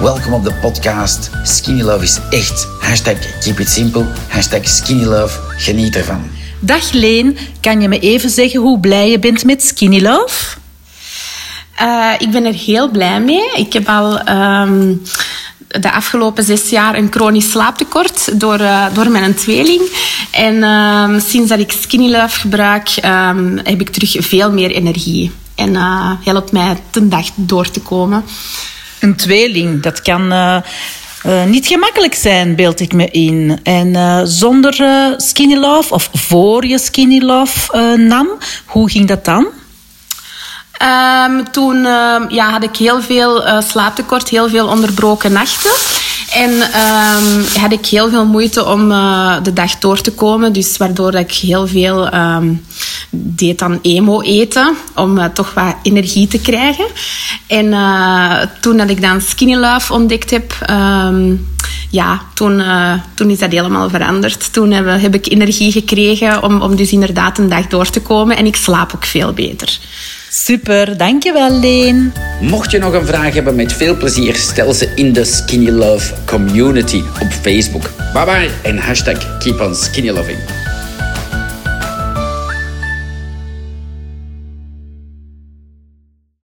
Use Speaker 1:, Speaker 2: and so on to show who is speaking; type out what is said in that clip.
Speaker 1: Welkom op de podcast. Skinny Love is echt. Hashtag keep it simple. Hashtag Skinny Love. Geniet ervan.
Speaker 2: Dag Leen, kan je me even zeggen hoe blij je bent met Skinny Love?
Speaker 3: Uh, ik ben er heel blij mee. Ik heb al um, de afgelopen zes jaar een chronisch slaaptekort door, uh, door mijn tweeling. En um, sinds dat ik Skinny Love gebruik, um, heb ik terug veel meer energie. En uh, helpt mij ten dag door te komen.
Speaker 2: Een tweeling, dat kan uh, uh, niet gemakkelijk zijn, beeld ik me in. En uh, zonder Skinny Love, of voor je Skinny Love nam, hoe ging dat dan?
Speaker 3: Um, toen uh, ja, had ik heel veel slaaptekort, heel veel onderbroken nachten. En um, had ik heel veel moeite om uh, de dag door te komen. Dus waardoor ik heel veel um, deed dan emo eten. Om toch wat energie te krijgen. En toen dat ik dan Skinny Love ontdekt heb... ja, toen, toen is dat helemaal veranderd. Toen heb, heb ik energie gekregen om, om dus inderdaad een dag door te komen. En ik slaap ook veel beter.
Speaker 2: Super, dankjewel Leen.
Speaker 1: Mocht je nog een vraag hebben, met veel plezier stel ze in de Skinny Love community op Facebook. Bye bye en hashtag keep on skinny loving.